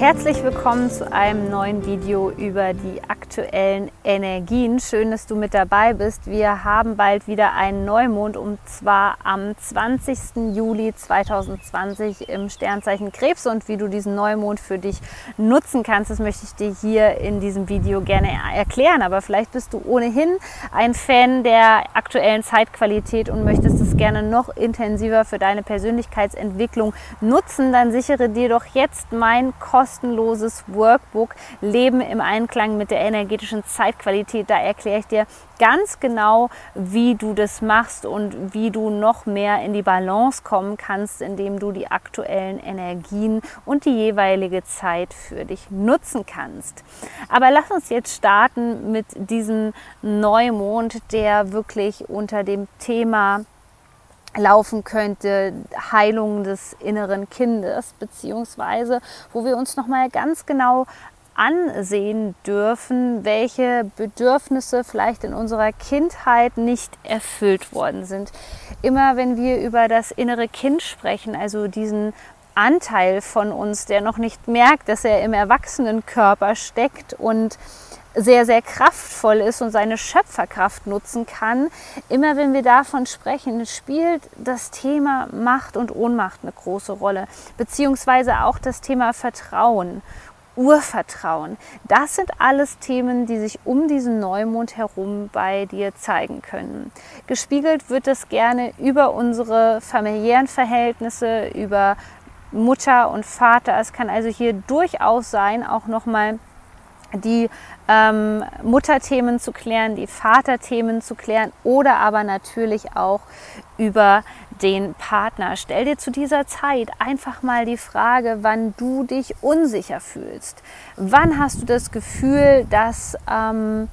Herzlich willkommen zu einem neuen Video über die aktuellen Energien. Schön, dass du mit dabei bist. Wir haben bald wieder einen Neumond und zwar am 20. Juli 2020 im Sternzeichen Krebs. Und wie du diesen Neumond für dich nutzen kannst, das möchte ich dir hier in diesem Video gerne erklären. Aber vielleicht bist du ohnehin ein Fan der aktuellen Zeitqualität und möchtest es gerne noch intensiver für deine Persönlichkeitsentwicklung nutzen. Dann sichere dir doch jetzt mein Kosten kostenloses Workbook Leben im Einklang mit der energetischen Zeitqualität. Da erkläre ich dir ganz genau, wie du das machst und wie du noch mehr in die Balance kommen kannst, indem du die aktuellen Energien und die jeweilige Zeit für dich nutzen kannst. Aber lass uns jetzt starten mit diesem Neumond, der wirklich unter dem Thema laufen könnte, Heilung des inneren Kindes, beziehungsweise wo wir uns nochmal ganz genau ansehen dürfen, welche Bedürfnisse vielleicht in unserer Kindheit nicht erfüllt worden sind. Immer wenn wir über das innere Kind sprechen, also diesen Anteil von uns, der noch nicht merkt, dass er im Erwachsenenkörper steckt und sehr, sehr kraftvoll ist und seine Schöpferkraft nutzen kann. Immer wenn wir davon sprechen, spielt das Thema Macht und Ohnmacht eine große Rolle, beziehungsweise auch das Thema Vertrauen. Urvertrauen. Das sind alles Themen, die sich um diesen Neumond herum bei dir zeigen können. Gespiegelt wird es gerne über unsere familiären Verhältnisse, über Mutter und Vater. Es kann also hier durchaus sein, auch nochmal die ähm, Mutterthemen zu klären, die Vaterthemen zu klären oder aber natürlich auch über den Partner. Stell dir zu dieser Zeit einfach mal die Frage, wann du dich unsicher fühlst. Wann hast du das Gefühl, dass ähm,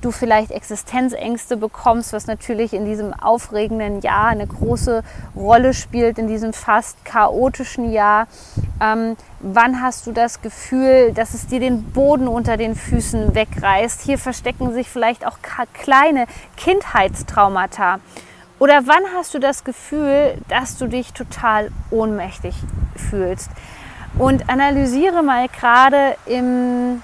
du vielleicht Existenzängste bekommst, was natürlich in diesem aufregenden Jahr eine große Rolle spielt, in diesem fast chaotischen Jahr. Ähm, wann hast du das Gefühl, dass es dir den Boden unter den Füßen wegreißt? Hier verstecken sich vielleicht auch kleine Kindheitstraumata. Oder wann hast du das Gefühl, dass du dich total ohnmächtig fühlst? Und analysiere mal gerade im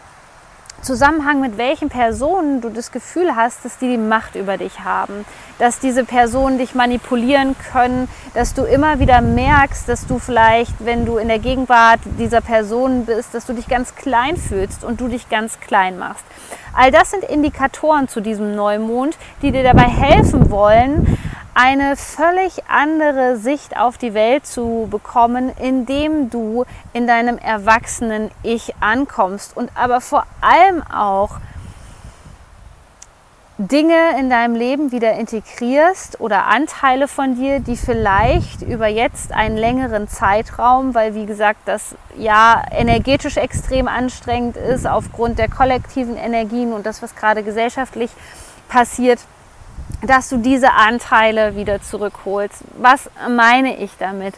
Zusammenhang mit welchen Personen du das Gefühl hast, dass die die Macht über dich haben, dass diese Personen dich manipulieren können, dass du immer wieder merkst, dass du vielleicht, wenn du in der Gegenwart dieser Person bist, dass du dich ganz klein fühlst und du dich ganz klein machst. All das sind Indikatoren zu diesem Neumond, die dir dabei helfen wollen, eine völlig andere Sicht auf die Welt zu bekommen, indem du in deinem erwachsenen Ich ankommst und aber vor allem auch Dinge in deinem Leben wieder integrierst oder Anteile von dir, die vielleicht über jetzt einen längeren Zeitraum, weil wie gesagt das ja energetisch extrem anstrengend ist aufgrund der kollektiven Energien und das, was gerade gesellschaftlich passiert, dass du diese Anteile wieder zurückholst. Was meine ich damit?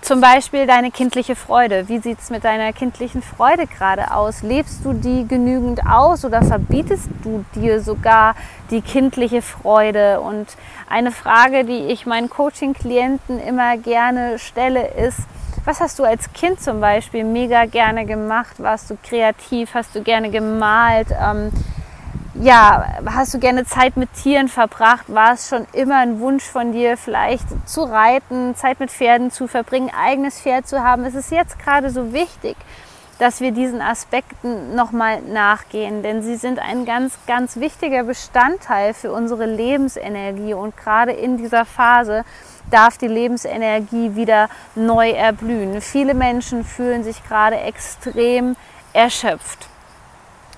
Zum Beispiel deine kindliche Freude. Wie sieht es mit deiner kindlichen Freude gerade aus? Lebst du die genügend aus oder verbietest du dir sogar die kindliche Freude? Und eine Frage, die ich meinen Coaching-Klienten immer gerne stelle, ist, was hast du als Kind zum Beispiel mega gerne gemacht? Warst du kreativ? Hast du gerne gemalt? Ähm, ja, hast du gerne Zeit mit Tieren verbracht? War es schon immer ein Wunsch von dir, vielleicht zu reiten, Zeit mit Pferden zu verbringen, eigenes Pferd zu haben? Es ist jetzt gerade so wichtig, dass wir diesen Aspekten nochmal nachgehen, denn sie sind ein ganz, ganz wichtiger Bestandteil für unsere Lebensenergie und gerade in dieser Phase darf die Lebensenergie wieder neu erblühen. Viele Menschen fühlen sich gerade extrem erschöpft.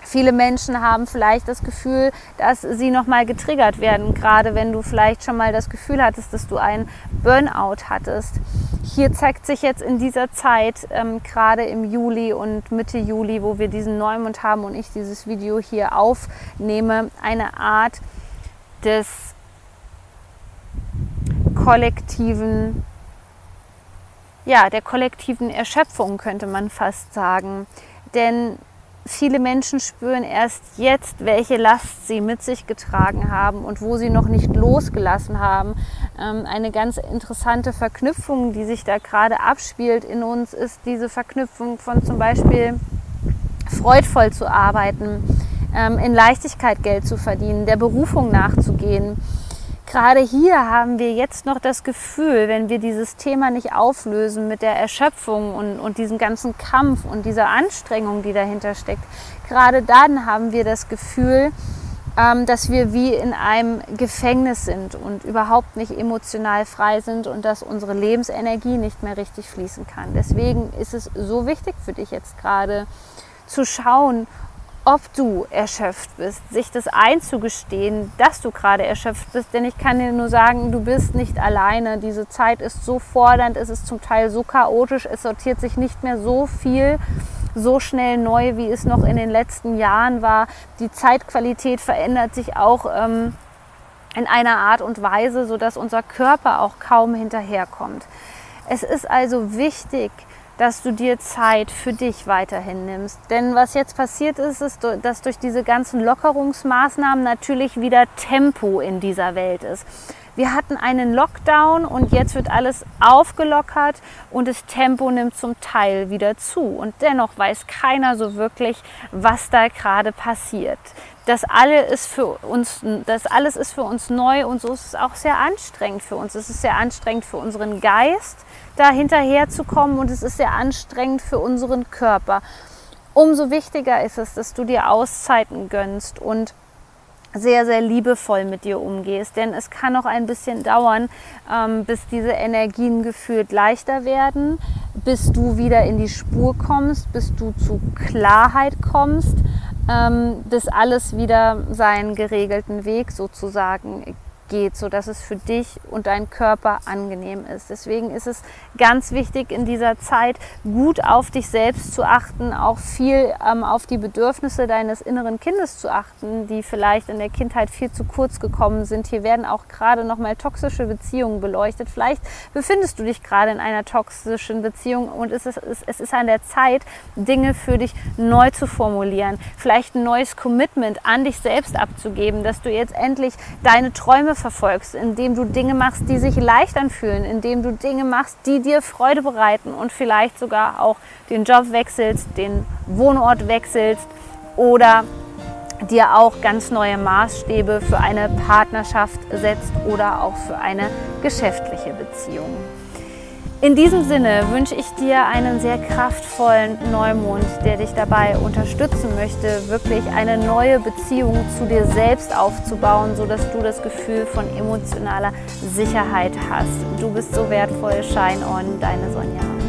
Viele Menschen haben vielleicht das Gefühl, dass sie nochmal getriggert werden, gerade wenn du vielleicht schon mal das Gefühl hattest, dass du einen Burnout hattest. Hier zeigt sich jetzt in dieser Zeit, ähm, gerade im Juli und Mitte Juli, wo wir diesen Neumond haben und ich dieses Video hier aufnehme, eine Art des kollektiven, ja, der kollektiven Erschöpfung könnte man fast sagen. Denn viele Menschen spüren erst jetzt, welche Last sie mit sich getragen haben und wo sie noch nicht losgelassen haben. Ähm, eine ganz interessante Verknüpfung, die sich da gerade abspielt in uns, ist diese Verknüpfung von zum Beispiel freudvoll zu arbeiten, ähm, in Leichtigkeit Geld zu verdienen, der Berufung nachzugehen gerade hier haben wir jetzt noch das Gefühl, wenn wir dieses Thema nicht auflösen mit der Erschöpfung und, und diesem ganzen Kampf und dieser Anstrengung, die dahinter steckt, gerade dann haben wir das Gefühl, ähm, dass wir wie in einem Gefängnis sind und überhaupt nicht emotional frei sind und dass unsere Lebensenergie nicht mehr richtig fließen kann. Deswegen ist es so wichtig für dich jetzt gerade zu schauen, ob du erschöpft bist, sich das einzugestehen, dass du gerade erschöpft bist. Denn ich kann dir nur sagen, du bist nicht alleine. Diese Zeit ist so fordernd, es ist zum Teil so chaotisch, es sortiert sich nicht mehr so viel so schnell neu, wie es noch in den letzten Jahren war. Die Zeitqualität verändert sich auch ähm, in einer Art und Weise, sodass unser Körper auch kaum hinterherkommt. Es ist also wichtig, dass du dir Zeit für dich weiterhin nimmst. Denn was jetzt passiert ist, ist, dass durch diese ganzen Lockerungsmaßnahmen natürlich wieder Tempo in dieser Welt ist. Wir hatten einen Lockdown und jetzt wird alles aufgelockert und das Tempo nimmt zum Teil wieder zu. Und dennoch weiß keiner so wirklich, was da gerade passiert. Das, alle ist für uns, das alles ist für uns neu und so ist es auch sehr anstrengend für uns. Es ist sehr anstrengend für unseren Geist, da hinterher zu kommen und es ist sehr anstrengend für unseren Körper. Umso wichtiger ist es, dass du dir Auszeiten gönnst und sehr, sehr liebevoll mit dir umgehst. Denn es kann noch ein bisschen dauern, ähm, bis diese Energien gefühlt leichter werden, bis du wieder in die Spur kommst, bis du zu Klarheit kommst, ähm, bis alles wieder seinen geregelten Weg sozusagen geht, sodass es für dich und deinen Körper angenehm ist. Deswegen ist es ganz wichtig in dieser Zeit gut auf dich selbst zu achten, auch viel ähm, auf die Bedürfnisse deines inneren Kindes zu achten, die vielleicht in der Kindheit viel zu kurz gekommen sind. Hier werden auch gerade nochmal toxische Beziehungen beleuchtet. Vielleicht befindest du dich gerade in einer toxischen Beziehung und es ist, es ist an der Zeit, Dinge für dich neu zu formulieren. Vielleicht ein neues Commitment an dich selbst abzugeben, dass du jetzt endlich deine Träume verfolgst, indem du Dinge machst, die sich leicht anfühlen, indem du Dinge machst, die dir Freude bereiten und vielleicht sogar auch den Job wechselst, den Wohnort wechselst oder dir auch ganz neue Maßstäbe für eine Partnerschaft setzt oder auch für eine geschäftliche Beziehung. In diesem Sinne wünsche ich dir einen sehr kraftvollen Neumond, der dich dabei unterstützen möchte, wirklich eine neue Beziehung zu dir selbst aufzubauen, sodass du das Gefühl von emotionaler Sicherheit hast. Du bist so wertvoll. Shine on, deine Sonja.